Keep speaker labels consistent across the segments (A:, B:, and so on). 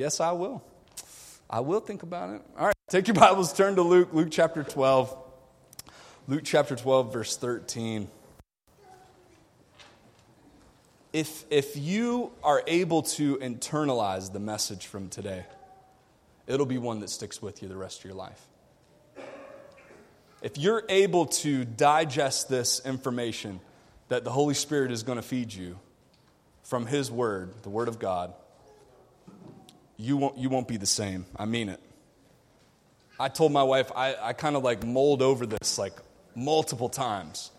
A: Yes, I will. I will think about it. All right, take your Bibles, turn to Luke, Luke chapter 12. Luke chapter 12, verse 13. If, if you are able to internalize the message from today, it'll be one that sticks with you the rest of your life. If you're able to digest this information that the Holy Spirit is going to feed you from His Word, the Word of God, you won't, you won't be the same. I mean it. I told my wife, I, I kind of like mulled over this like multiple times.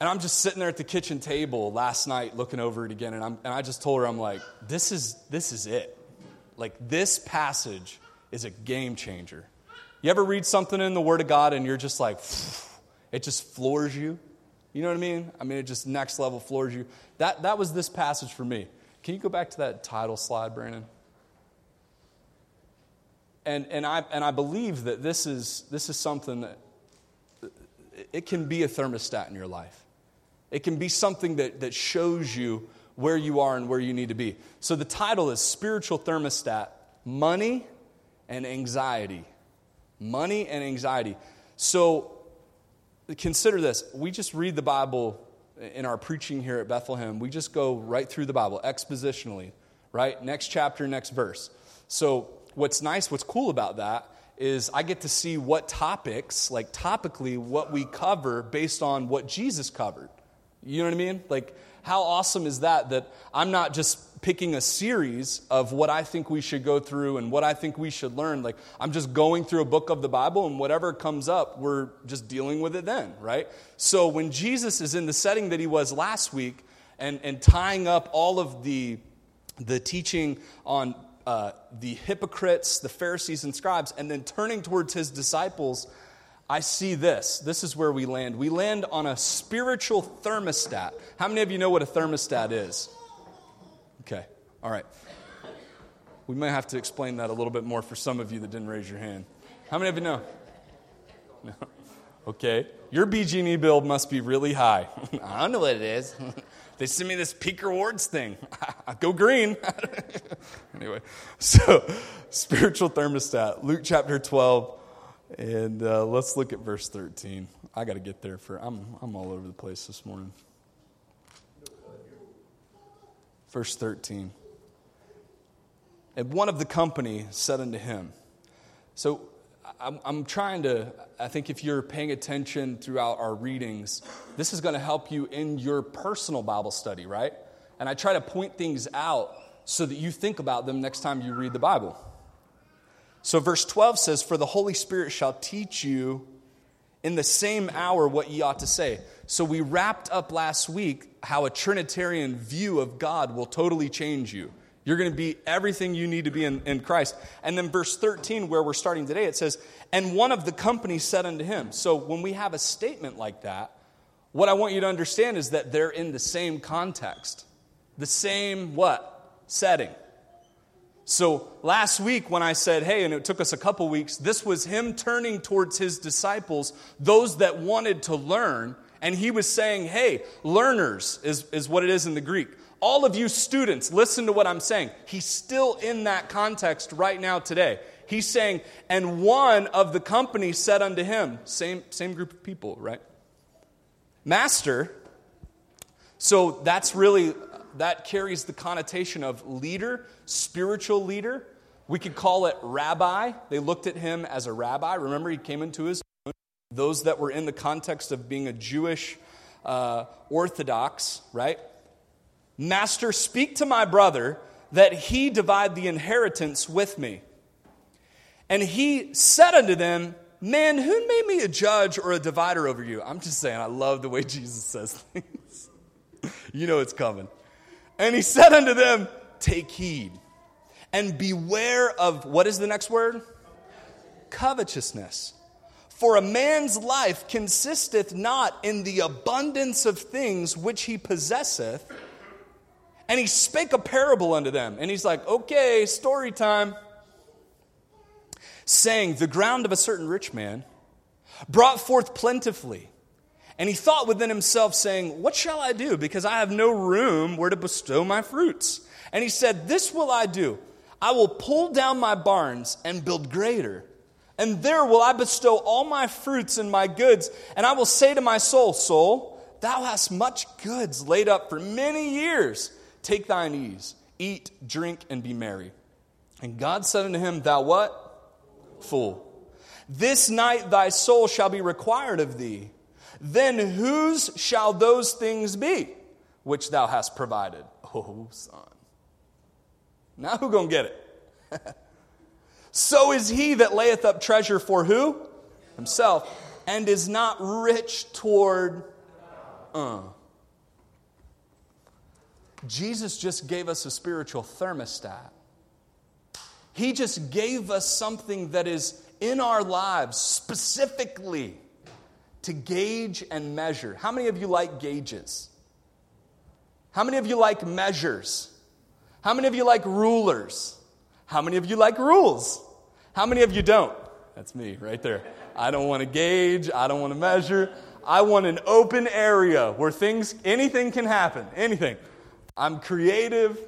A: And I'm just sitting there at the kitchen table last night looking over it again, and, I'm, and I just told her, I'm like, this is, this is it. Like, this passage is a game changer. You ever read something in the Word of God and you're just like, it just floors you? You know what I mean? I mean, it just next level floors you. That, that was this passage for me. Can you go back to that title slide, Brandon? And, and, I, and I believe that this is, this is something that it can be a thermostat in your life. It can be something that, that shows you where you are and where you need to be. So the title is Spiritual Thermostat Money and Anxiety money and anxiety. So consider this. We just read the Bible in our preaching here at Bethlehem. We just go right through the Bible expositionally, right? Next chapter, next verse. So what's nice, what's cool about that is I get to see what topics, like topically, what we cover based on what Jesus covered. You know what I mean? Like, how awesome is that? That I'm not just picking a series of what I think we should go through and what I think we should learn. Like, I'm just going through a book of the Bible, and whatever comes up, we're just dealing with it then, right? So, when Jesus is in the setting that he was last week and, and tying up all of the, the teaching on uh, the hypocrites, the Pharisees, and scribes, and then turning towards his disciples, I see this. This is where we land. We land on a spiritual thermostat. How many of you know what a thermostat is? All right. We may have to explain that a little bit more for some of you that didn't raise your hand. How many of you know? No. Okay, your BG&E bill must be really high. I don't know what it is. they sent me this Peak Rewards thing. Go green. anyway, so spiritual thermostat, Luke chapter 12, and uh, let's look at verse 13. I got to get there for I'm I'm all over the place this morning. Verse 13. And one of the company said unto him, So I'm, I'm, trying to, I think if you're paying attention throughout our readings, this is going to help you in your personal Bible study, right? And I try to point things out so that you think about them next time you read the Bible. So, verse 12 says, For the Holy Spirit shall teach you in the same hour what ye ought to say. So, we wrapped up last week how a Trinitarian view of God will totally change you. You're going to be everything you need to be in, in Christ. And then, verse 13, where we're starting today, it says, And one of the company said unto him. So, when we have a statement like that, what I want you to understand is that they're in the same context, the same what? Setting. So last week, when I said, hey, and it took us a couple weeks, this was him turning towards his disciples, those that wanted to learn. And he was saying, hey, learners is, is what it is in the Greek. All of you students, listen to what I'm saying. He's still in that context right now today. He's saying, and one of the company said unto him, same, same group of people, right? Master, so that's really that carries the connotation of leader, spiritual leader. We could call it rabbi. They looked at him as a rabbi. Remember, he came into his own. Those that were in the context of being a Jewish uh, Orthodox, right? Master, speak to my brother that he divide the inheritance with me. And he said unto them, Man, who made me a judge or a divider over you? I'm just saying, I love the way Jesus says things. you know it's coming. And he said unto them, Take heed and beware of what is the next word? Covetousness. For a man's life consisteth not in the abundance of things which he possesseth. And he spake a parable unto them. And he's like, okay, story time. Saying, The ground of a certain rich man brought forth plentifully. And he thought within himself, saying, What shall I do? Because I have no room where to bestow my fruits. And he said, This will I do. I will pull down my barns and build greater. And there will I bestow all my fruits and my goods. And I will say to my soul, Soul, thou hast much goods laid up for many years. Take thine ease, eat, drink, and be merry. And God said unto him, Thou what? Fool. This night thy soul shall be required of thee. Then whose shall those things be which thou hast provided? Oh, son. Now who gonna get it? so is he that layeth up treasure for who? Himself, and is not rich toward. Uh. Jesus just gave us a spiritual thermostat. He just gave us something that is in our lives specifically to gauge and measure. How many of you like gauges? How many of you like measures? How many of you like rulers? How many of you like rules? How many of you don't? That's me right there. I don't want to gauge, I don't want to measure. I want an open area where things anything can happen, anything. I'm creative,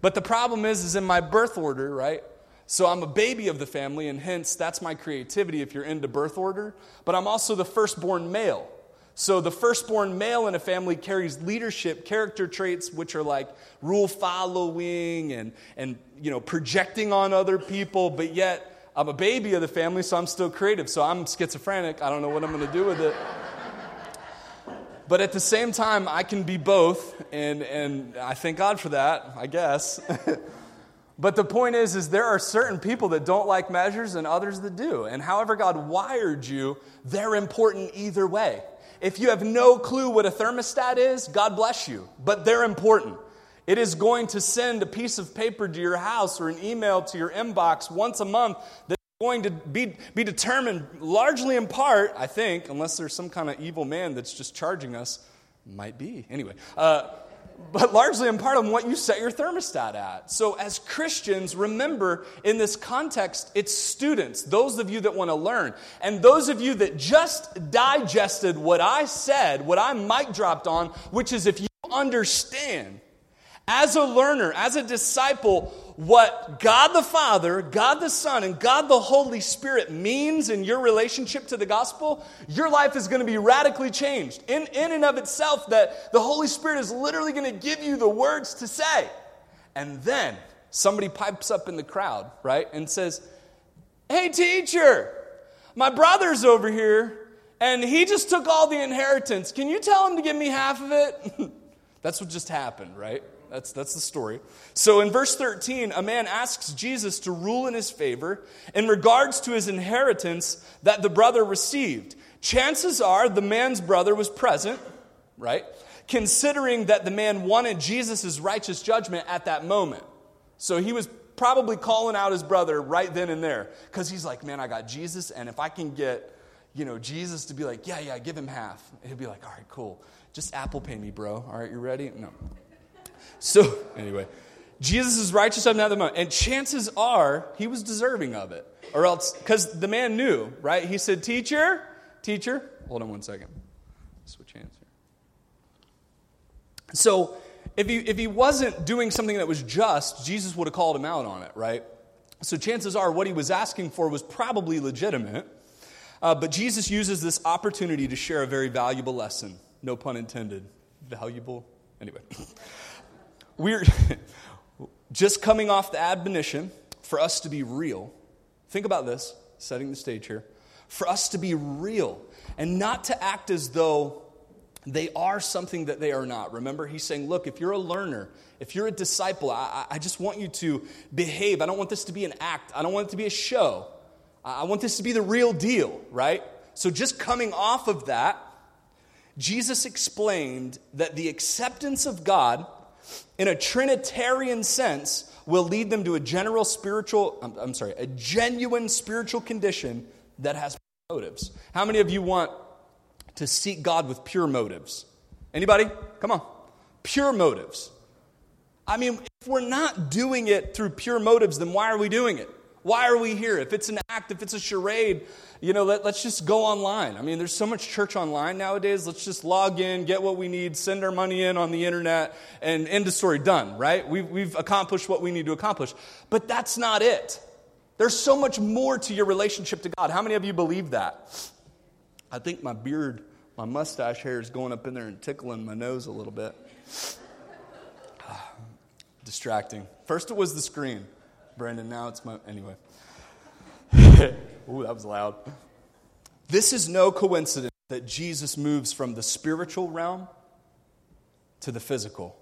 A: but the problem is is in my birth order, right? So I'm a baby of the family, and hence that's my creativity if you're into birth order. But I'm also the firstborn male. So the firstborn male in a family carries leadership character traits which are like rule following and, and you know projecting on other people, but yet I'm a baby of the family, so I'm still creative. So I'm schizophrenic. I don't know what I'm going to do with it. But at the same time, I can be both, and, and I thank God for that, I guess. But the point is, is there are certain people that don't like measures and others that do. And however God wired you, they're important either way. If you have no clue what a thermostat is, God bless you, but they're important. It is going to send a piece of paper to your house or an email to your inbox once a month going to be, be determined largely in part, I think, unless there's some kind of evil man that's just charging us. Might be. Anyway. Uh, but largely in part on what you set your thermostat at. So, as Christians, remember in this context, it's students, those of you that want to learn, and those of you that just digested what I said, what I mic dropped on, which is if you understand as a learner, as a disciple, what God the Father, God the Son, and God the Holy Spirit means in your relationship to the gospel, your life is going to be radically changed. In, in and of itself, that the Holy Spirit is literally going to give you the words to say. And then somebody pipes up in the crowd, right, and says, Hey, teacher, my brother's over here, and he just took all the inheritance. Can you tell him to give me half of it? That's what just happened, right? That's, that's the story. So in verse 13, a man asks Jesus to rule in his favor in regards to his inheritance that the brother received. Chances are the man's brother was present, right? Considering that the man wanted Jesus' righteous judgment at that moment. So he was probably calling out his brother right then and there because he's like, man, I got Jesus, and if I can get, you know, Jesus to be like, yeah, yeah, give him half, he'll be like, all right, cool. Just Apple Pay me, bro. All right, you ready? No. So, anyway, Jesus is righteous up to the moment. And chances are he was deserving of it. Or else, because the man knew, right? He said, Teacher, teacher, hold on one second. Switch hands here. So, if he, if he wasn't doing something that was just, Jesus would have called him out on it, right? So, chances are what he was asking for was probably legitimate. Uh, but Jesus uses this opportunity to share a very valuable lesson. No pun intended. Valuable? Anyway. we're just coming off the admonition for us to be real. Think about this, setting the stage here. For us to be real and not to act as though they are something that they are not. Remember, he's saying, Look, if you're a learner, if you're a disciple, I, I just want you to behave. I don't want this to be an act, I don't want it to be a show. I want this to be the real deal, right? So, just coming off of that, Jesus explained that the acceptance of God in a Trinitarian sense, will lead them to a general spiritual, I'm, I'm sorry, a genuine spiritual condition that has motives. How many of you want to seek God with pure motives? Anybody? Come on. Pure motives. I mean, if we're not doing it through pure motives, then why are we doing it? Why are we here? If it's an act, if it's a charade, you know, let, us just go online. I mean, there's so much church online nowadays. Let's just log in, get what we need, send our money in on the internet, and end of story, done, right? We've, we've accomplished what we need to accomplish. But that's not it. There's so much more to your relationship to God. How many of you believe that? I think my beard, my mustache hair is going up in there and tickling my nose a little bit. Distracting. First it was the screen, Brandon. Now it's my. Anyway. Ooh, that was loud. This is no coincidence that Jesus moves from the spiritual realm to the physical.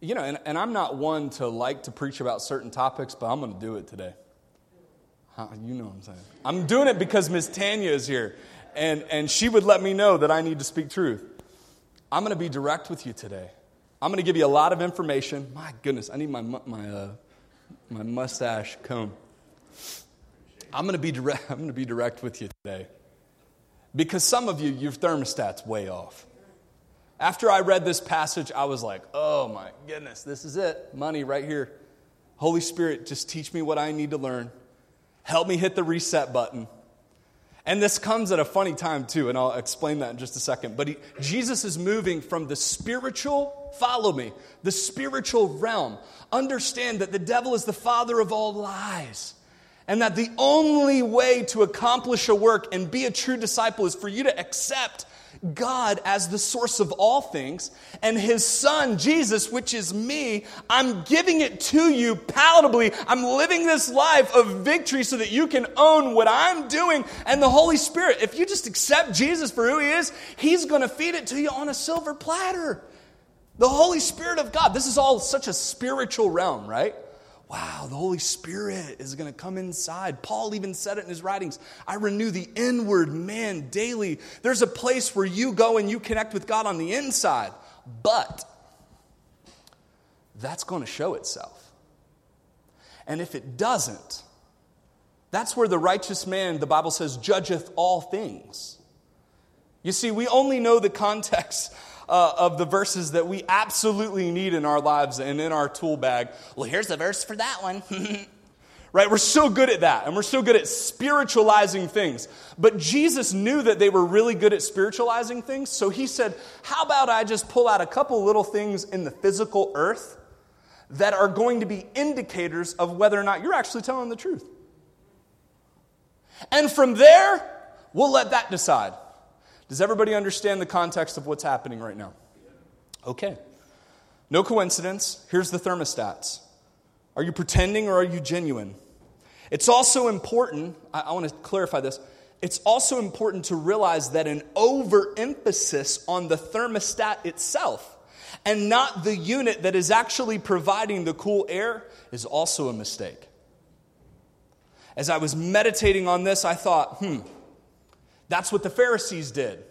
A: You know, and, and I'm not one to like to preach about certain topics, but I'm going to do it today. How, you know what I'm saying. I'm doing it because Miss Tanya is here, and, and she would let me know that I need to speak truth. I'm going to be direct with you today. I'm going to give you a lot of information. My goodness, I need my, my, uh, my mustache comb. I'm going to be direct, I'm going to be direct with you today. Because some of you, your thermostat's way off. After I read this passage, I was like, oh my goodness, this is it. Money right here. Holy Spirit, just teach me what I need to learn. Help me hit the reset button. And this comes at a funny time, too, and I'll explain that in just a second. But he, Jesus is moving from the spiritual, follow me, the spiritual realm. Understand that the devil is the father of all lies. And that the only way to accomplish a work and be a true disciple is for you to accept God as the source of all things and his son Jesus, which is me. I'm giving it to you palatably. I'm living this life of victory so that you can own what I'm doing. And the Holy Spirit, if you just accept Jesus for who he is, he's going to feed it to you on a silver platter. The Holy Spirit of God. This is all such a spiritual realm, right? Wow, the Holy Spirit is going to come inside. Paul even said it in his writings I renew the inward man daily. There's a place where you go and you connect with God on the inside, but that's going to show itself. And if it doesn't, that's where the righteous man, the Bible says, judgeth all things. You see, we only know the context uh, of the verses that we absolutely need in our lives and in our tool bag. Well, here's the verse for that one. right? We're so good at that, and we're so good at spiritualizing things. But Jesus knew that they were really good at spiritualizing things, so he said, How about I just pull out a couple little things in the physical earth that are going to be indicators of whether or not you're actually telling the truth? And from there, we'll let that decide. Does everybody understand the context of what's happening right now? Okay. No coincidence. Here's the thermostats. Are you pretending or are you genuine? It's also important, I, I want to clarify this. It's also important to realize that an overemphasis on the thermostat itself and not the unit that is actually providing the cool air is also a mistake. As I was meditating on this, I thought, hmm, that's what the Pharisees did.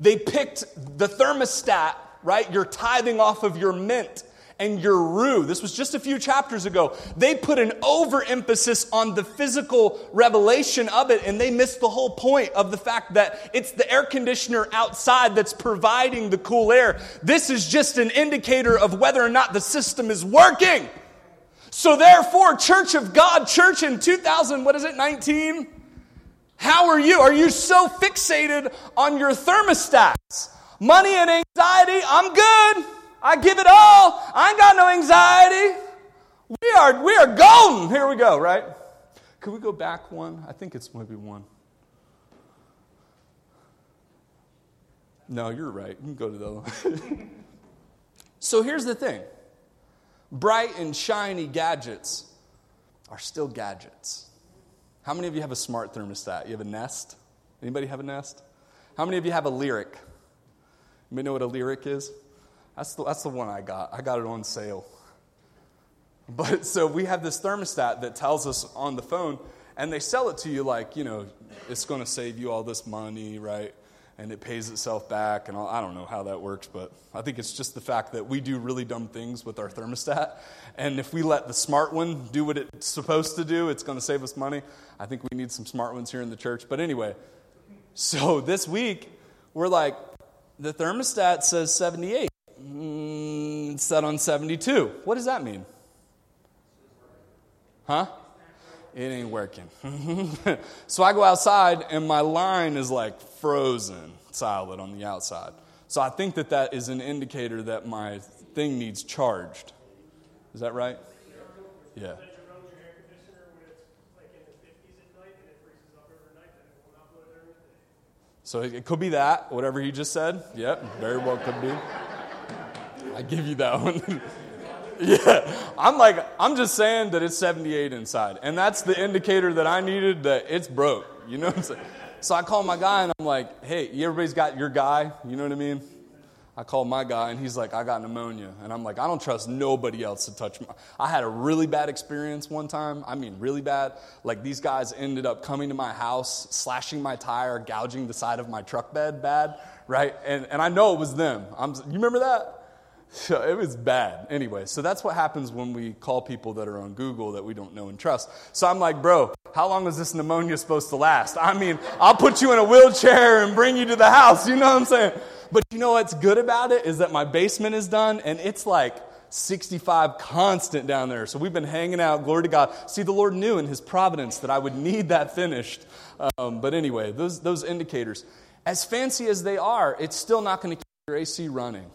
A: They picked the thermostat, right? You're tithing off of your mint and your rue. This was just a few chapters ago. They put an overemphasis on the physical revelation of it, and they missed the whole point of the fact that it's the air conditioner outside that's providing the cool air. This is just an indicator of whether or not the system is working. So therefore, Church of God, church in 2000, what is it, 19? How are you? Are you so fixated on your thermostats? Money and anxiety, I'm good. I give it all. I ain't got no anxiety. We are, we are golden. Here we go, right? Could we go back one? I think it's maybe one. No, you're right. You can go to the one. so here's the thing bright and shiny gadgets are still gadgets. How many of you have a smart thermostat? You have a Nest? Anybody have a Nest? How many of you have a Lyric? Anybody know what a Lyric is? That's the, that's the one I got. I got it on sale. But so we have this thermostat that tells us on the phone, and they sell it to you like, you know, it's going to save you all this money, right? And it pays itself back. And I don't know how that works, but I think it's just the fact that we do really dumb things with our thermostat. And if we let the smart one do what it's supposed to do, it's going to save us money. I think we need some smart ones here in the church. But anyway, so this week, we're like, the thermostat says 78. Mm, set on 72. What does that mean? Huh? It ain't working. so I go outside and my line is like frozen solid on the outside. So I think that that is an indicator that my thing needs charged. Is that right? Yeah. So it could be that, whatever he just said. Yep, very well could be. I give you that one. yeah, I'm like, I'm just saying that it's 78 inside. And that's the indicator that I needed that it's broke. You know what I'm saying? So I call my guy and I'm like, hey, everybody's got your guy. You know what I mean? I called my guy and he's like, I got pneumonia. And I'm like, I don't trust nobody else to touch me. I had a really bad experience one time. I mean, really bad. Like, these guys ended up coming to my house, slashing my tire, gouging the side of my truck bed bad, right? And, and I know it was them. I'm, you remember that? It was bad. Anyway, so that's what happens when we call people that are on Google that we don't know and trust. So I'm like, bro, how long is this pneumonia supposed to last? I mean, I'll put you in a wheelchair and bring you to the house. You know what I'm saying? But you know what's good about it is that my basement is done and it's like 65 constant down there. So we've been hanging out. Glory to God. See, the Lord knew in His providence that I would need that finished. Um, but anyway, those, those indicators, as fancy as they are, it's still not going to keep your AC running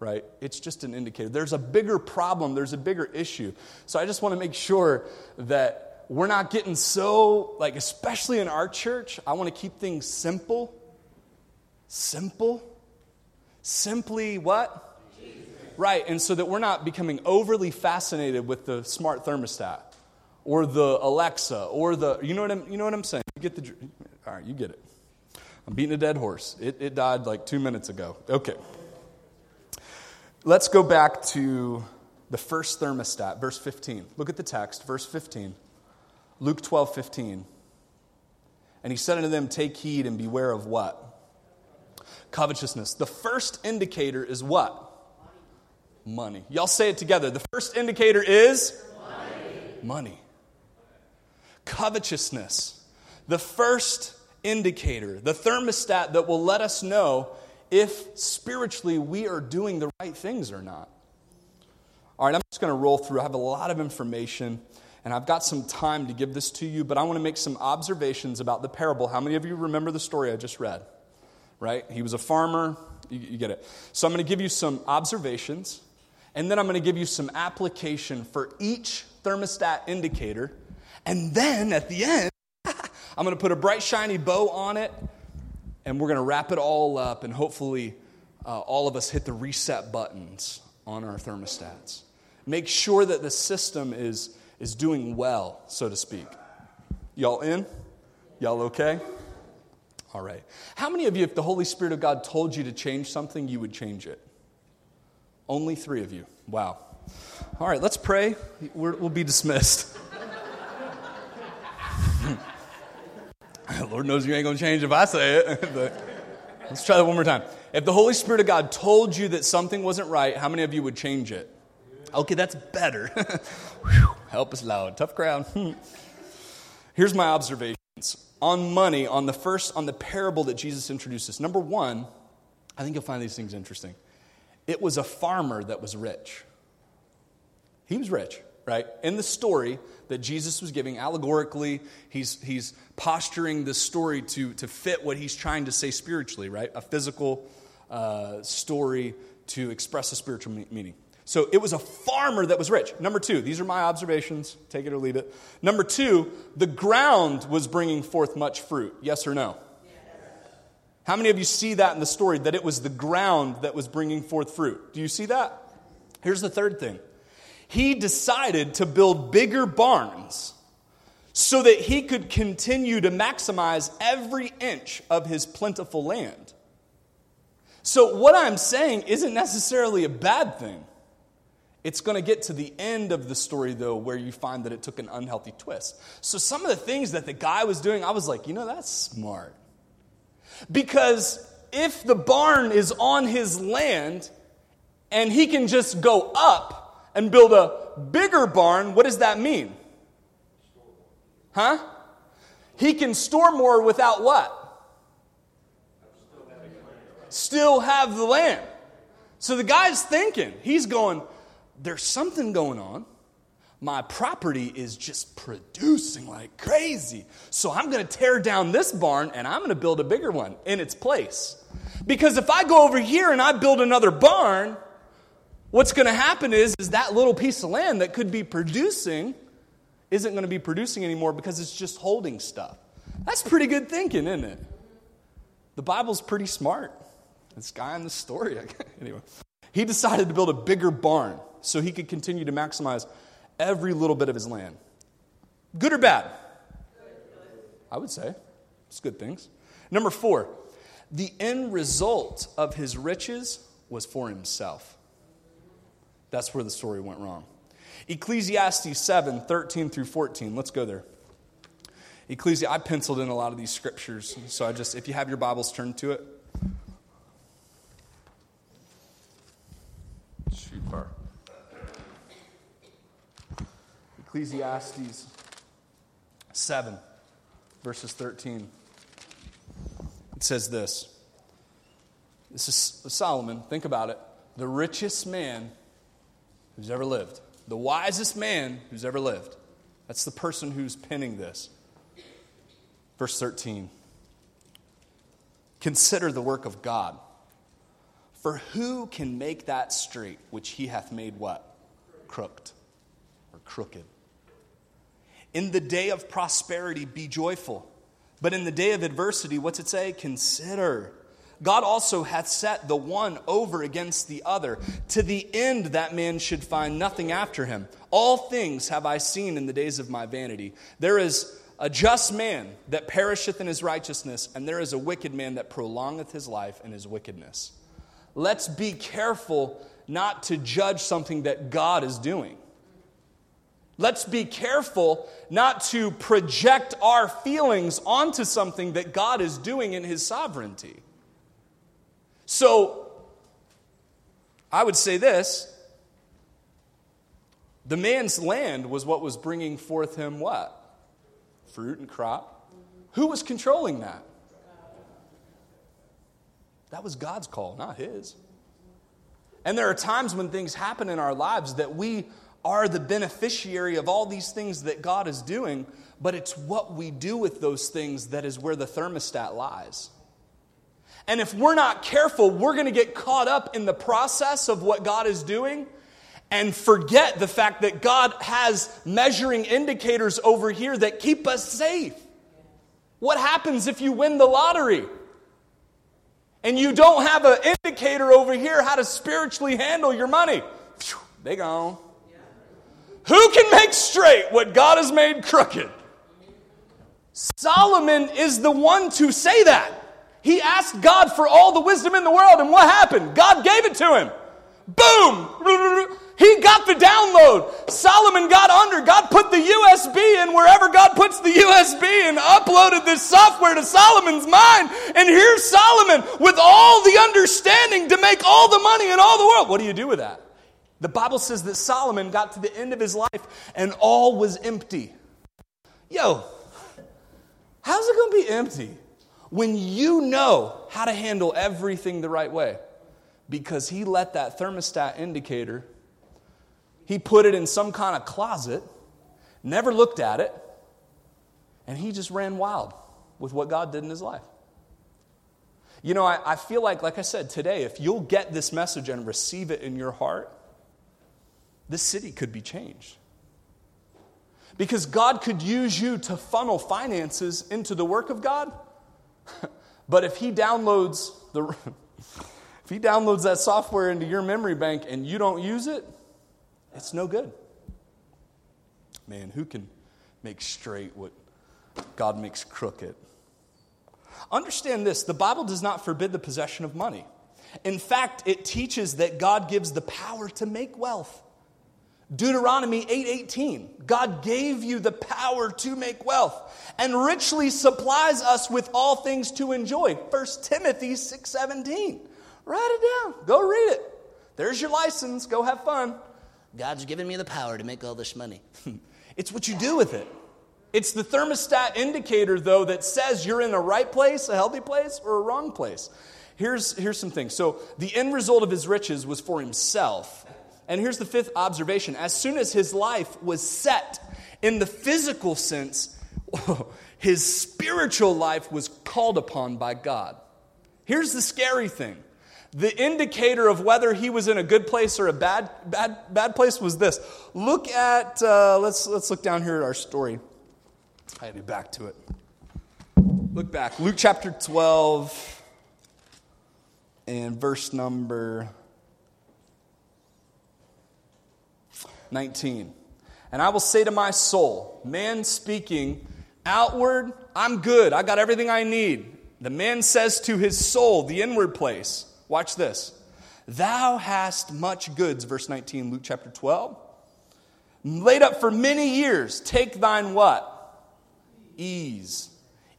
A: right? It's just an indicator. There's a bigger problem, there's a bigger issue. So I just want to make sure that we're not getting so, like, especially in our church, I want to keep things simple. Simple Simply what? Jesus. Right, and so that we're not becoming overly fascinated with the smart thermostat or the Alexa or the, you know what I'm, you know what I'm saying? You get the, all right, you get it. I'm beating a dead horse. It, it died like two minutes ago. Okay. Let's go back to the first thermostat, verse 15. Look at the text, verse 15. Luke 12, 15. And he said unto them, Take heed and beware of what? covetousness. The first indicator is what? Money. Y'all say it together. The first indicator is money. money. Covetousness. The first indicator, the thermostat that will let us know if spiritually we are doing the right things or not. All right, I'm just going to roll through. I have a lot of information and I've got some time to give this to you, but I want to make some observations about the parable. How many of you remember the story I just read? right? He was a farmer. You, you get it. So I'm going to give you some observations, and then I'm going to give you some application for each thermostat indicator. And then at the end, I'm going to put a bright, shiny bow on it, and we're going to wrap it all up, and hopefully, uh, all of us hit the reset buttons on our thermostats. Make sure that the system is, is doing well, so to speak. Y'all in? Y'all okay? All right. How many of you, if the Holy Spirit of God told you to change something, you would change it? Only three of you. Wow. All right, let's pray. we will be dismissed. Lord knows you ain't going to change if I say it. but let's try that one more time. If the Holy Spirit of God told you that something wasn't right, how many of you would change it? Okay, that's better. Help us loud. Tough crowd. Here's my observations on money on the first, on the parable that Jesus introduces. Number one, I think you'll find these things interesting. It was a farmer that was rich. He was rich, right? In the story that Jesus was giving, allegorically, he's, he's posturing this story to, to fit what he's trying to say spiritually, right? A physical uh, story to express a spiritual meaning. So it was a farmer that was rich. Number two, these are my observations, take it or leave it. Number two, the ground was bringing forth much fruit. Yes or no? How many of you see that in the story, that it was the ground that was bringing forth fruit? Do you see that? Here's the third thing he decided to build bigger barns so that he could continue to maximize every inch of his plentiful land. So, what I'm saying isn't necessarily a bad thing. It's going to get to the end of the story, though, where you find that it took an unhealthy twist. So, some of the things that the guy was doing, I was like, you know, that's smart. Because if the barn is on his land and he can just go up and build a bigger barn, what does that mean? Huh? He can store more without what? Still have the land. So the guy's thinking, he's going, there's something going on. my property is just producing like crazy. So I'm going to tear down this barn and I'm going to build a bigger one in its place. Because if I go over here and I build another barn, what's going to happen is, is that little piece of land that could be producing isn't going to be producing anymore because it's just holding stuff. That's pretty good thinking, isn't it? The Bible's pretty smart. This guy in the story, anyway. He decided to build a bigger barn so he could continue to maximize every little bit of his land. Good or bad? I would say. It's good things. Number four, the end result of his riches was for himself. That's where the story went wrong. Ecclesiastes 7 13 through 14. Let's go there. Ecclesiastes, I penciled in a lot of these scriptures, so I just, if you have your Bibles, turn to it. Shoot bar. Ecclesiastes 7, verses 13. It says this. This is Solomon. Think about it. The richest man who's ever lived, the wisest man who's ever lived. That's the person who's penning this. Verse 13 Consider the work of God. For who can make that straight which he hath made what? Crooked or crooked. In the day of prosperity, be joyful. But in the day of adversity, what's it say? Consider. God also hath set the one over against the other, to the end that man should find nothing after him. All things have I seen in the days of my vanity. There is a just man that perisheth in his righteousness, and there is a wicked man that prolongeth his life in his wickedness. Let's be careful not to judge something that God is doing. Let's be careful not to project our feelings onto something that God is doing in his sovereignty. So, I would say this the man's land was what was bringing forth him what? fruit and crop. Who was controlling that? That was God's call, not his. And there are times when things happen in our lives that we are the beneficiary of all these things that God is doing, but it's what we do with those things that is where the thermostat lies. And if we're not careful, we're going to get caught up in the process of what God is doing and forget the fact that God has measuring indicators over here that keep us safe. What happens if you win the lottery and you don't have an indicator over here how to spiritually handle your money? they gone. Who can make straight what God has made crooked? Solomon is the one to say that. He asked God for all the wisdom in the world, and what happened? God gave it to him. Boom! He got the download. Solomon got under. God put the USB in wherever God puts the USB and uploaded this software to Solomon's mind. And here's Solomon with all the understanding to make all the money in all the world. What do you do with that? The Bible says that Solomon got to the end of his life and all was empty. Yo, how's it going to be empty when you know how to handle everything the right way? Because he let that thermostat indicator he put it in some kind of closet, never looked at it, and he just ran wild with what God did in his life. You know, I, I feel like, like I said today, if you'll get this message and receive it in your heart, this city could be changed. Because God could use you to funnel finances into the work of God. but if He downloads the if He downloads that software into your memory bank and you don't use it, it's no good. Man, who can make straight what God makes crooked? Understand this the Bible does not forbid the possession of money. In fact, it teaches that God gives the power to make wealth. Deuteronomy 8:18 God gave you the power to make wealth and richly supplies us with all things to enjoy. 1 Timothy 6:17 Write it down. Go read it. There's your license. Go have fun.
B: God's given me the power to make all this money.
A: it's what you do with it. It's the thermostat indicator, though, that says you're in a right place, a healthy place, or a wrong place. Here's, here's some things. So, the end result of his riches was for himself. And here's the fifth observation as soon as his life was set in the physical sense, his spiritual life was called upon by God. Here's the scary thing the indicator of whether he was in a good place or a bad, bad, bad place was this. Look at, uh, let's, let's look down here at our story. I had to back to it. Look back. Luke chapter 12 and verse number 19. And I will say to my soul, man speaking, outward, I'm good. I got everything I need. The man says to his soul, the inward place, watch this. Thou hast much goods, verse 19, Luke chapter 12. Laid up for many years. Take thine what? Ease.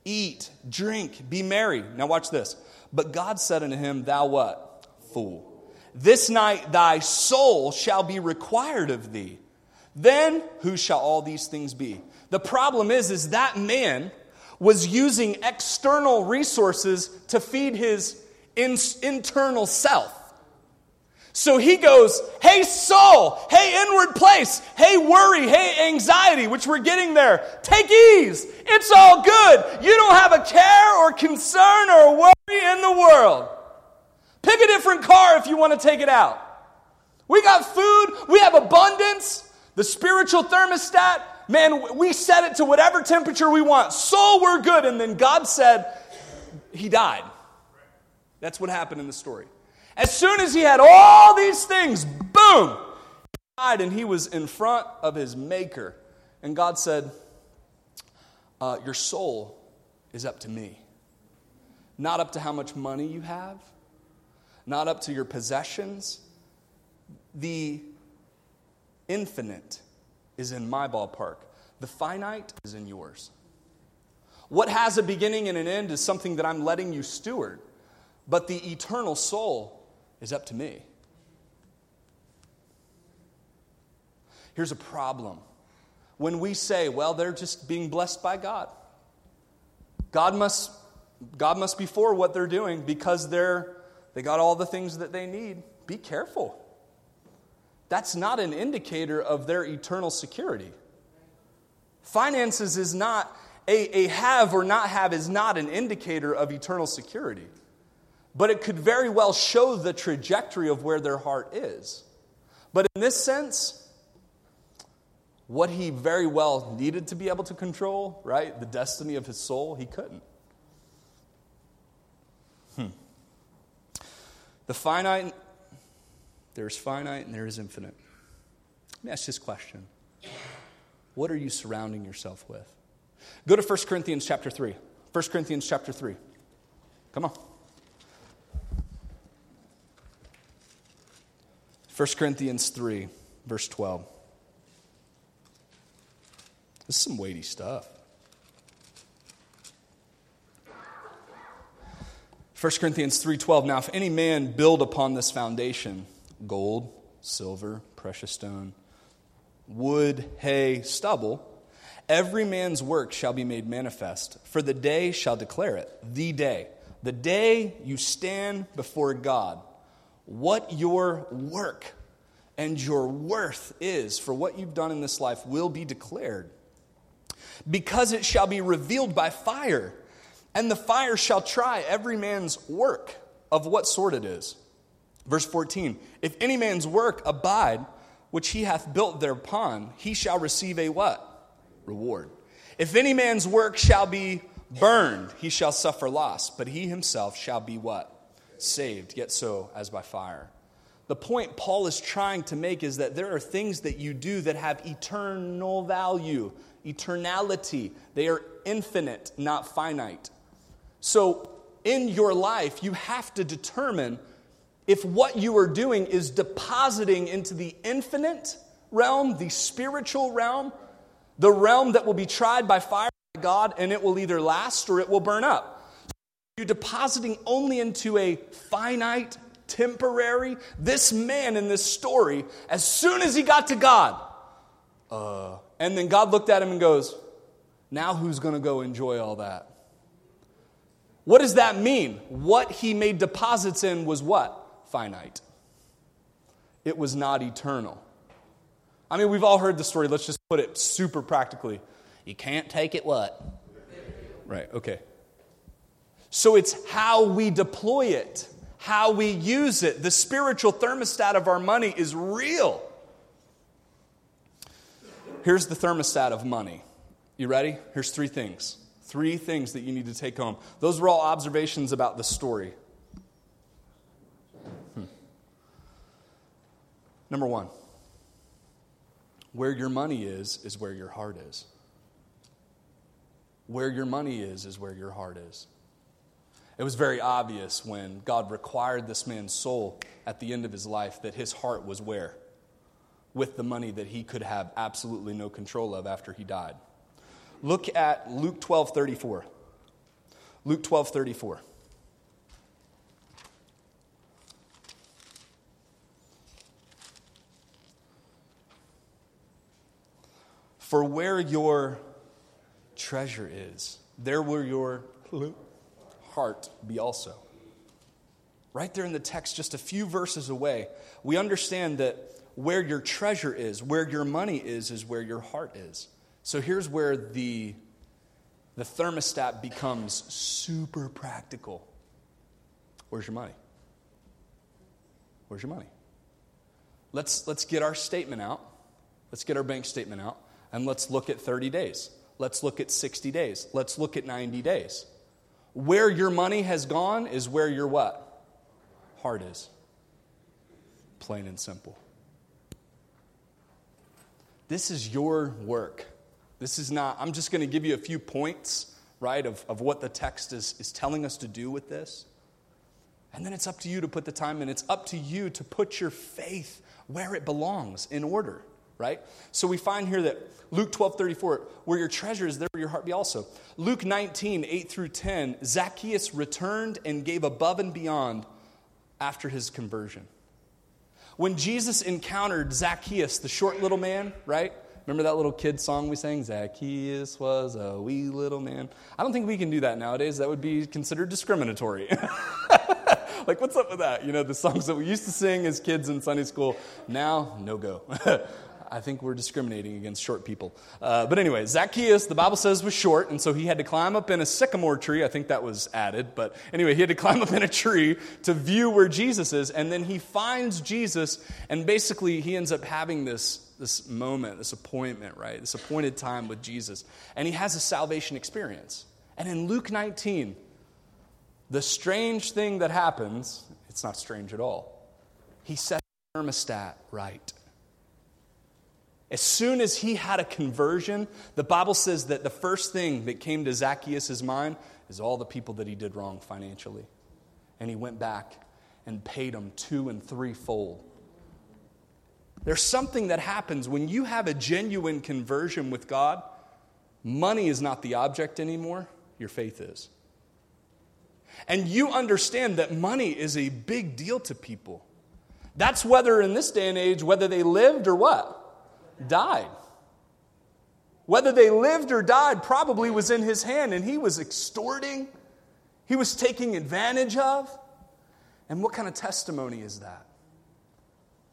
A: Eat, drink, be merry. Now watch this. But God said unto him, Thou what? Fool. This night thy soul shall be required of thee. Then who shall all these things be? The problem is, is that man was using external resources to feed his in- internal self. So he goes, Hey, soul, hey, inward place, hey, worry, hey, anxiety, which we're getting there. Take ease. It's all good. You don't have a care or concern or worry in the world. Pick a different car if you want to take it out. We got food, we have abundance. The spiritual thermostat, man, we set it to whatever temperature we want. Soul, we're good. And then God said, He died. That's what happened in the story. As soon as he had all these things, boom, he died and he was in front of his maker. And God said, uh, Your soul is up to me. Not up to how much money you have, not up to your possessions. The infinite is in my ballpark, the finite is in yours. What has a beginning and an end is something that I'm letting you steward, but the eternal soul is up to me. Here's a problem. When we say, well, they're just being blessed by God, God must, God must be for what they're doing because they're, they got all the things that they need. Be careful that's not an indicator of their eternal security. Finances is not, a, a have or not have is not an indicator of eternal security. But it could very well show the trajectory of where their heart is. But in this sense, what he very well needed to be able to control, right, the destiny of his soul, he couldn't. The finite there's finite and there is infinite. Let me ask this question What are you surrounding yourself with? Go to 1 Corinthians chapter 3. 1 Corinthians chapter 3. Come on. 1 Corinthians 3, verse 12. This is some weighty stuff. 1 Corinthians 3:12 Now if any man build upon this foundation gold, silver, precious stone, wood, hay, stubble, every man's work shall be made manifest, for the day shall declare it, the day. The day you stand before God, what your work and your worth is for what you've done in this life will be declared. Because it shall be revealed by fire, and the fire shall try every man's work of what sort it is. Verse 14 If any man's work abide, which he hath built thereupon, he shall receive a what? Reward. If any man's work shall be burned, he shall suffer loss, but he himself shall be what? Saved, yet so as by fire. The point Paul is trying to make is that there are things that you do that have eternal value, eternality. They are infinite, not finite. So in your life, you have to determine if what you are doing is depositing into the infinite realm, the spiritual realm, the realm that will be tried by fire by God and it will either last or it will burn up. You're depositing only into a finite, temporary. This man in this story, as soon as he got to God, uh, and then God looked at him and goes, Now who's going to go enjoy all that? What does that mean? What he made deposits in was what? finite. it was not eternal. I mean, we've all heard the story. Let's just put it super practically.
B: You can't take it what?
A: Right, okay. So it's how we deploy it, how we use it. The spiritual thermostat of our money is real. Here's the thermostat of money. You ready? Here's three things. Three things that you need to take home. Those were all observations about the story. Hmm. Number one, where your money is, is where your heart is. Where your money is, is where your heart is. It was very obvious when God required this man's soul at the end of his life that his heart was where? With the money that he could have absolutely no control of after he died. Look at Luke 12 34. Luke 12 34. For where your treasure is, there will your heart be also. Right there in the text, just a few verses away, we understand that where your treasure is, where your money is, is where your heart is. So here's where the, the thermostat becomes super practical. Where's your money? Where's your money? Let's, let's get our statement out. Let's get our bank statement out and let's look at 30 days. Let's look at 60 days. Let's look at 90 days. Where your money has gone is where your what? Heart is. Plain and simple. This is your work. This is not, I'm just going to give you a few points, right, of, of what the text is, is telling us to do with this. And then it's up to you to put the time in. It's up to you to put your faith where it belongs in order, right? So we find here that Luke 12 34, where your treasure is, there will your heart be also. Luke 19, 8 through 10, Zacchaeus returned and gave above and beyond after his conversion. When Jesus encountered Zacchaeus, the short little man, right? Remember that little kid song we sang? Zacchaeus was a wee little man. I don't think we can do that nowadays. That would be considered discriminatory. like, what's up with that? You know, the songs that we used to sing as kids in Sunday school, now, no go. I think we're discriminating against short people. Uh, but anyway, Zacchaeus, the Bible says, was short, and so he had to climb up in a sycamore tree. I think that was added. But anyway, he had to climb up in a tree to view where Jesus is, and then he finds Jesus, and basically he ends up having this this moment, this appointment, right? This appointed time with Jesus. And he has a salvation experience. And in Luke 19, the strange thing that happens, it's not strange at all. He sets the thermostat right. As soon as he had a conversion, the Bible says that the first thing that came to Zacchaeus' mind is all the people that he did wrong financially. And he went back and paid them two and threefold there's something that happens when you have a genuine conversion with God. Money is not the object anymore, your faith is. And you understand that money is a big deal to people. That's whether in this day and age, whether they lived or what? Died. Whether they lived or died probably was in his hand, and he was extorting, he was taking advantage of. And what kind of testimony is that?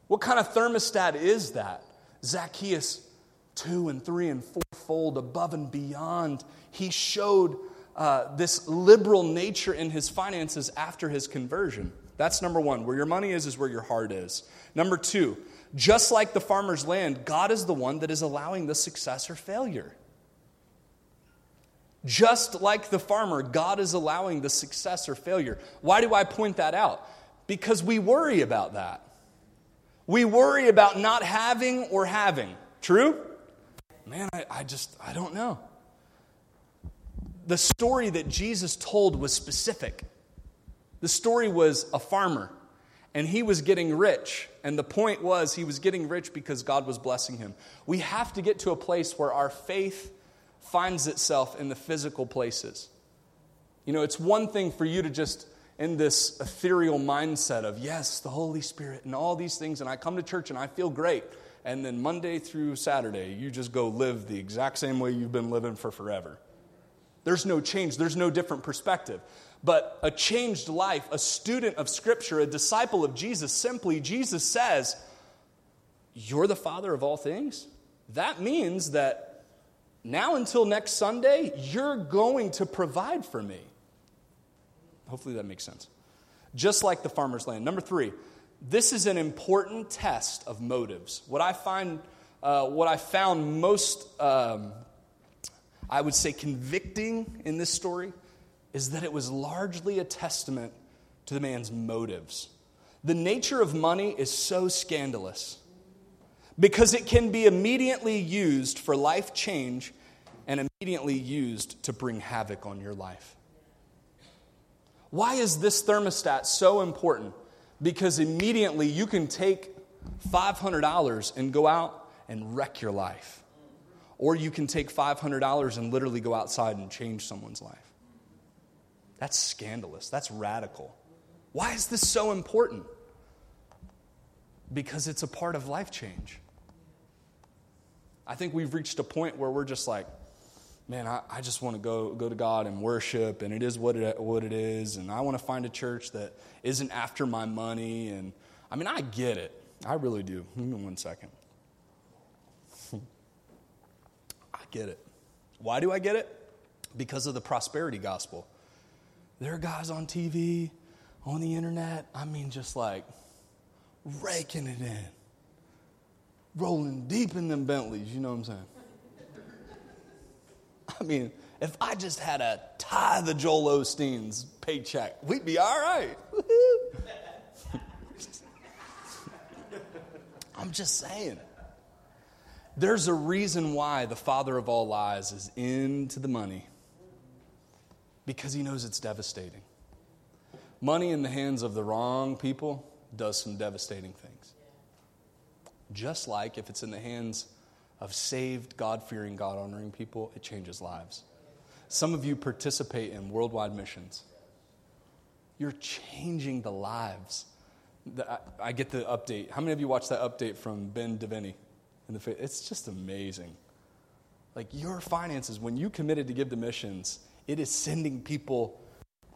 A: What kind of thermostat is that? Zacchaeus, two and three and fourfold above and beyond. He showed uh, this liberal nature in his finances after his conversion. That's number one. Where your money is, is where your heart is. Number two, just like the farmer's land, God is the one that is allowing the success or failure. Just like the farmer, God is allowing the success or failure. Why do I point that out? Because we worry about that. We worry about not having or having. True? Man, I, I just, I don't know. The story that Jesus told was specific. The story was a farmer, and he was getting rich. And the point was, he was getting rich because God was blessing him. We have to get to a place where our faith finds itself in the physical places. You know, it's one thing for you to just in this ethereal mindset of, yes, the Holy Spirit and all these things, and I come to church and I feel great. And then Monday through Saturday, you just go live the exact same way you've been living for forever. There's no change, there's no different perspective. But a changed life, a student of Scripture, a disciple of Jesus, simply, Jesus says, You're the Father of all things? That means that now until next Sunday, you're going to provide for me. Hopefully that makes sense. Just like the farmer's land. Number three, this is an important test of motives. What I find, uh, what I found most, um, I would say, convicting in this story is that it was largely a testament to the man's motives. The nature of money is so scandalous because it can be immediately used for life change and immediately used to bring havoc on your life. Why is this thermostat so important? Because immediately you can take $500 and go out and wreck your life. Or you can take $500 and literally go outside and change someone's life. That's scandalous. That's radical. Why is this so important? Because it's a part of life change. I think we've reached a point where we're just like, man, I, I just want to go, go to God and worship, and it is what it, what it is, and I want to find a church that isn't after my money. And I mean, I get it. I really do. Give me one second. I get it. Why do I get it? Because of the prosperity gospel. There are guys on TV, on the internet, I mean, just like raking it in, rolling deep in them Bentleys, you know what I'm saying? I mean, if I just had a tithe the Joel Osteen's paycheck, we'd be all right. I'm just saying. There's a reason why the father of all lies is into the money because he knows it's devastating. Money in the hands of the wrong people does some devastating things. Just like if it's in the hands of saved, God fearing, God honoring people, it changes lives. Some of you participate in worldwide missions. You're changing the lives. I get the update. How many of you watched that update from Ben Devaney? In the, it's just amazing. Like your finances, when you committed to give to missions, it is sending people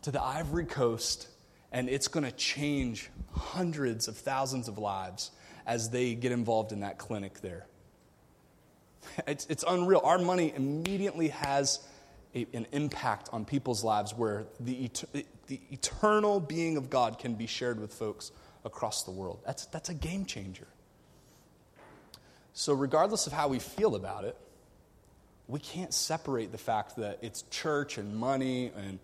A: to the Ivory Coast, and it's going to change hundreds of thousands of lives as they get involved in that clinic there. It's, it's unreal. Our money immediately has a, an impact on people's lives where the, the eternal being of God can be shared with folks across the world. That's, that's a game changer. So, regardless of how we feel about it, we can't separate the fact that it's church and money and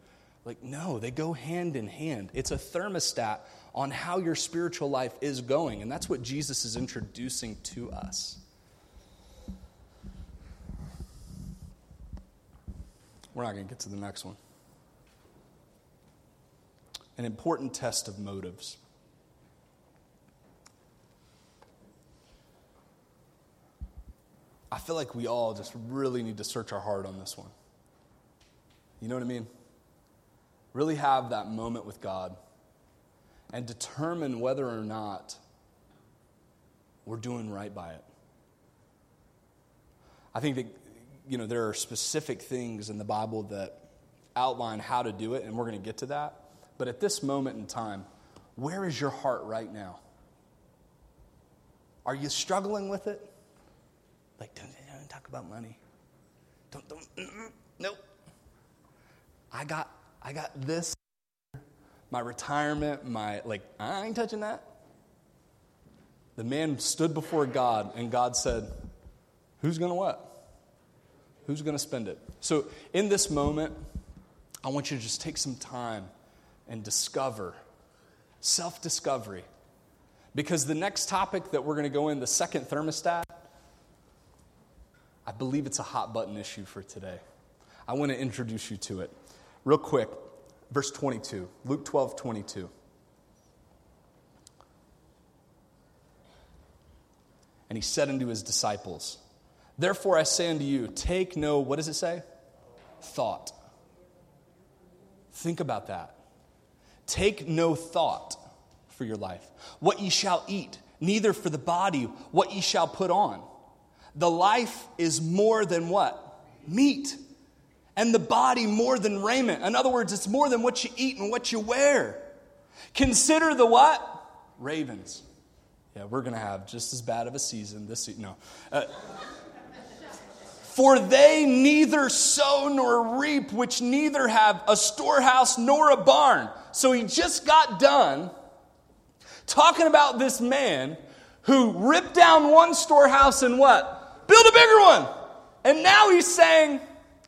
A: like, no, they go hand in hand. It's a thermostat on how your spiritual life is going. And that's what Jesus is introducing to us. We're not going to get to the next one. An important test of motives. I feel like we all just really need to search our heart on this one. You know what I mean? Really have that moment with God and determine whether or not we're doing right by it. I think that you know there are specific things in the Bible that outline how to do it and we're going to get to that. But at this moment in time, where is your heart right now? Are you struggling with it? Like, don't, don't talk about money. Don't, don't, nope. I got, I got this, my retirement, my, like, I ain't touching that. The man stood before God, and God said, Who's going to what? Who's going to spend it? So, in this moment, I want you to just take some time and discover self discovery. Because the next topic that we're going to go in, the second thermostat, I believe it's a hot button issue for today. I want to introduce you to it. Real quick, verse 22, Luke 12, 22. And he said unto his disciples, Therefore I say unto you, take no, what does it say? Thought. Think about that. Take no thought for your life. What ye shall eat, neither for the body what ye shall put on the life is more than what? Meat. And the body more than raiment. In other words, it's more than what you eat and what you wear. Consider the what? Ravens. Yeah, we're going to have just as bad of a season this season. No. Uh, for they neither sow nor reap, which neither have a storehouse nor a barn. So he just got done talking about this man who ripped down one storehouse and what? Build a bigger one. And now he's saying,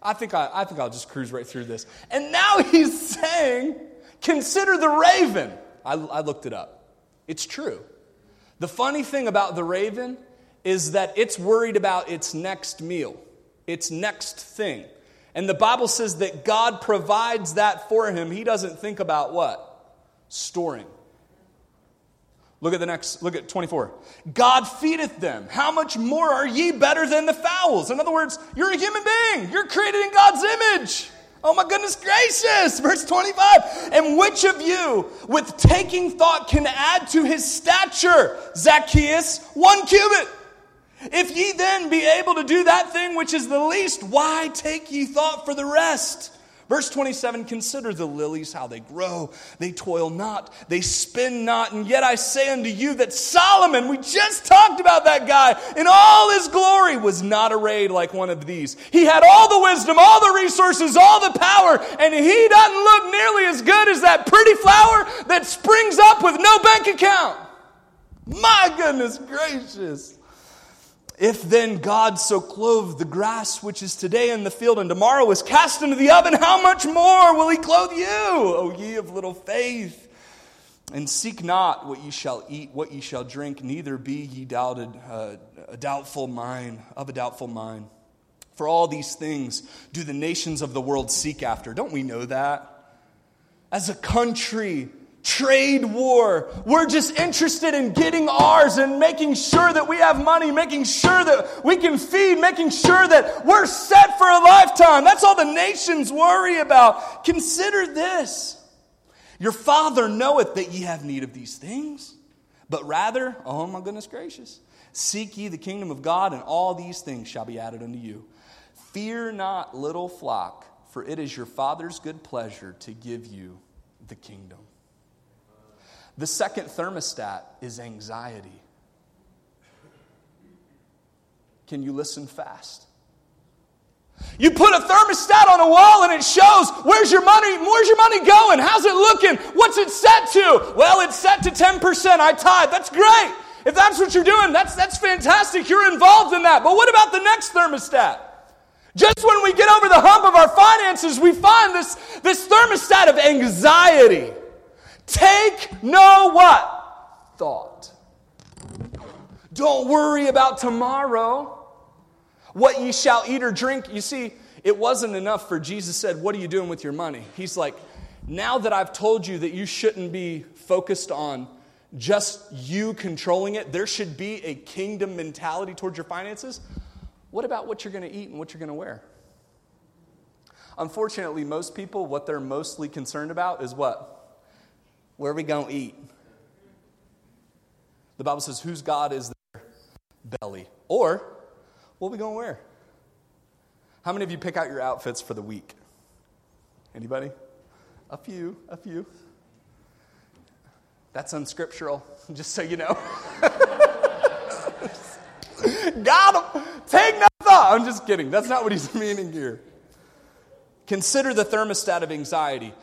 A: I think, I, I think I'll just cruise right through this. And now he's saying, consider the raven. I, I looked it up. It's true. The funny thing about the raven is that it's worried about its next meal, its next thing. And the Bible says that God provides that for him. He doesn't think about what? Storing. Look at the next, look at 24. God feedeth them. How much more are ye better than the fowls? In other words, you're a human being. You're created in God's image. Oh my goodness gracious. Verse 25. And which of you, with taking thought, can add to his stature, Zacchaeus, one cubit? If ye then be able to do that thing which is the least, why take ye thought for the rest? Verse 27 Consider the lilies, how they grow. They toil not, they spin not. And yet I say unto you that Solomon, we just talked about that guy, in all his glory was not arrayed like one of these. He had all the wisdom, all the resources, all the power, and he doesn't look nearly as good as that pretty flower that springs up with no bank account. My goodness gracious. If then God so clothe the grass which is today in the field and tomorrow is cast into the oven, how much more will he clothe you, O ye of little faith? And seek not what ye shall eat, what ye shall drink, neither be ye doubted, uh, a doubtful mind, of a doubtful mind. For all these things do the nations of the world seek after. Don't we know that? As a country, trade war. We're just interested in getting ours and making sure that we have money, making sure that we can feed, making sure that we're set for a lifetime. That's all the nations worry about. Consider this Your Father knoweth that ye have need of these things, but rather, oh my goodness gracious, seek ye the kingdom of God, and all these things shall be added unto you. Fear not, little flock, for it is your Father's good pleasure to give you the kingdom. The second thermostat is anxiety. Can you listen fast? You put a thermostat on a wall and it shows where's your money, where's your money going? How's it looking? What's it set to? Well, it's set to 10%. I tied. That's great. If that's what you're doing, that's, that's fantastic. You're involved in that. But what about the next thermostat? Just when we get over the hump of our finances, we find this, this thermostat of anxiety. Take no what? Thought. Don't worry about tomorrow. What ye shall eat or drink. You see, it wasn't enough for Jesus said, What are you doing with your money? He's like, Now that I've told you that you shouldn't be focused on just you controlling it, there should be a kingdom mentality towards your finances. What about what you're going to eat and what you're going to wear? Unfortunately, most people, what they're mostly concerned about is what? Where are we going to eat? The Bible says, whose God is their belly? Or, what are we going to wear? How many of you pick out your outfits for the week? Anybody? A few, a few. That's unscriptural, just so you know. Got him. Take no thought. I'm just kidding. That's not what he's meaning here. Consider the thermostat of anxiety.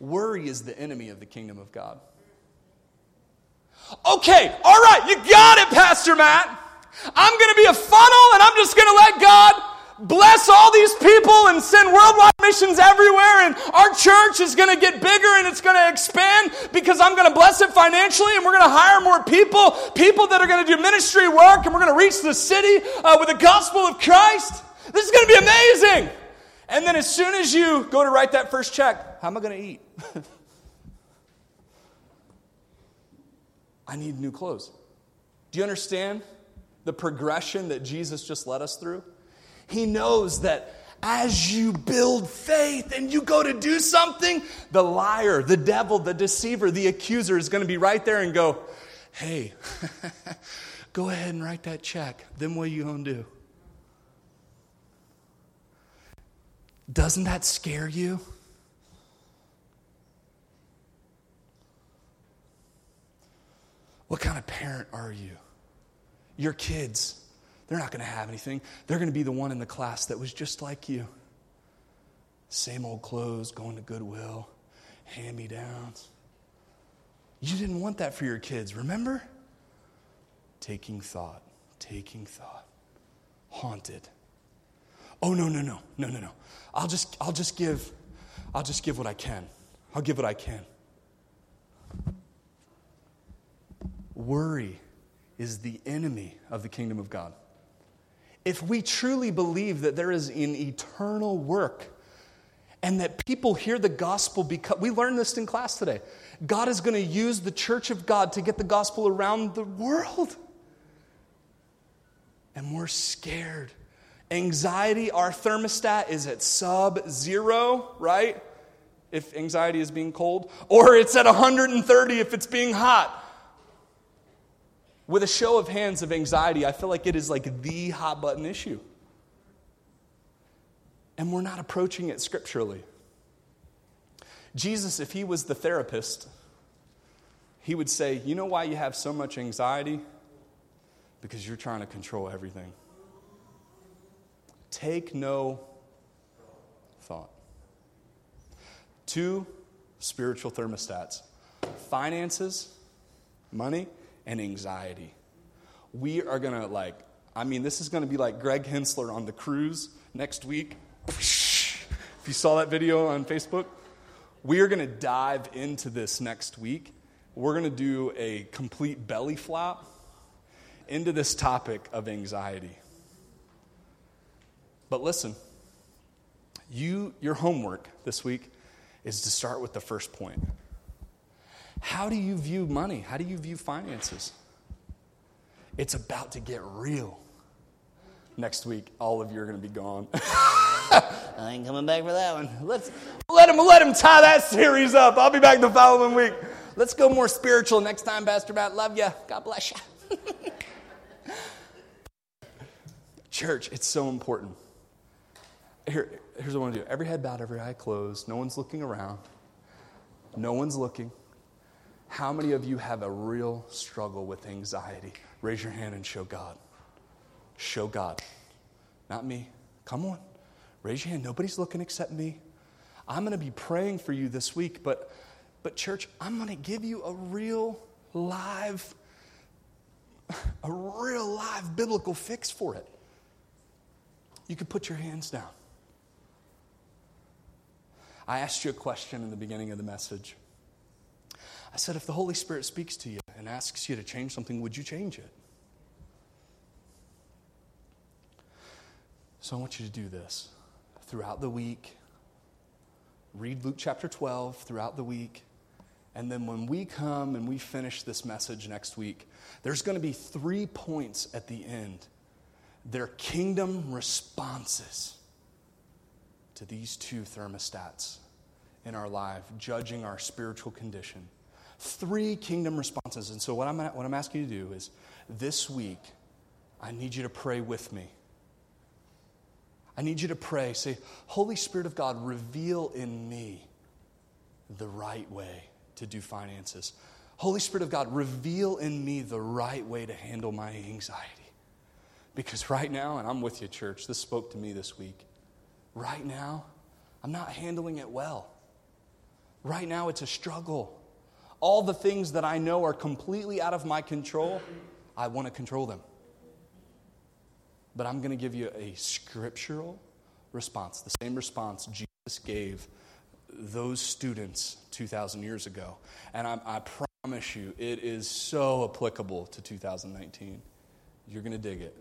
A: Worry is the enemy of the kingdom of God. Okay, all right, you got it, Pastor Matt. I'm going to be a funnel and I'm just going to let God bless all these people and send worldwide missions everywhere. And our church is going to get bigger and it's going to expand because I'm going to bless it financially and we're going to hire more people, people that are going to do ministry work and we're going to reach the city uh, with the gospel of Christ. This is going to be amazing. And then as soon as you go to write that first check, how am I going to eat? I need new clothes. Do you understand the progression that Jesus just led us through? He knows that as you build faith and you go to do something, the liar, the devil, the deceiver, the accuser is going to be right there and go, hey, go ahead and write that check. Then what you going to do? Doesn't that scare you? What kind of parent are you? Your kids, they're not going to have anything. They're going to be the one in the class that was just like you. Same old clothes, going to Goodwill, hand me downs. You didn't want that for your kids, remember? Taking thought, taking thought, haunted. Oh no, no, no, no, no, no. I'll just I'll just give I'll just give what I can. I'll give what I can. Worry is the enemy of the kingdom of God. If we truly believe that there is an eternal work and that people hear the gospel because we learned this in class today. God is going to use the church of God to get the gospel around the world. And we're scared. Anxiety, our thermostat is at sub zero, right? If anxiety is being cold, or it's at 130 if it's being hot. With a show of hands of anxiety, I feel like it is like the hot button issue and we're not approaching it scripturally. Jesus, if he was the therapist, he would say, You know why you have so much anxiety? Because you're trying to control everything. Take no thought. Two spiritual thermostats finances, money, and anxiety. We are going to, like, I mean, this is going to be like Greg Hensler on the cruise next week if you saw that video on Facebook, we are going to dive into this next week. We're going to do a complete belly flop into this topic of anxiety. But listen, you your homework this week is to start with the first point. How do you view money? How do you view finances? It's about to get real. Next week, all of you are going to be gone.
B: I ain't coming back for that one.
A: Let's let him let him tie that series up. I'll be back the following week. Let's go more spiritual next time, Pastor Matt. Love you. God bless you. Church, it's so important. Here, here's what I want to do. Every head bowed, every eye closed. No one's looking around. No one's looking. How many of you have a real struggle with anxiety? Raise your hand and show God. Show God. Not me. Come on. Raise your hand. Nobody's looking except me. I'm going to be praying for you this week, but, but church, I'm going to give you a real live, a real live biblical fix for it. You can put your hands down. I asked you a question in the beginning of the message. I said, if the Holy Spirit speaks to you and asks you to change something, would you change it? So I want you to do this throughout the week. Read Luke chapter 12 throughout the week. And then when we come and we finish this message next week, there's going to be three points at the end. They're kingdom responses to these two thermostats in our life, judging our spiritual condition. Three kingdom responses. And so, what I'm, what I'm asking you to do is this week, I need you to pray with me. I need you to pray. Say, Holy Spirit of God, reveal in me the right way to do finances. Holy Spirit of God, reveal in me the right way to handle my anxiety. Because right now, and I'm with you, church, this spoke to me this week. Right now, I'm not handling it well. Right now, it's a struggle. All the things that I know are completely out of my control, I want to control them. But I'm going to give you a scriptural response, the same response Jesus gave those students 2,000 years ago. And I, I promise you, it is so applicable to 2019. You're going to dig it.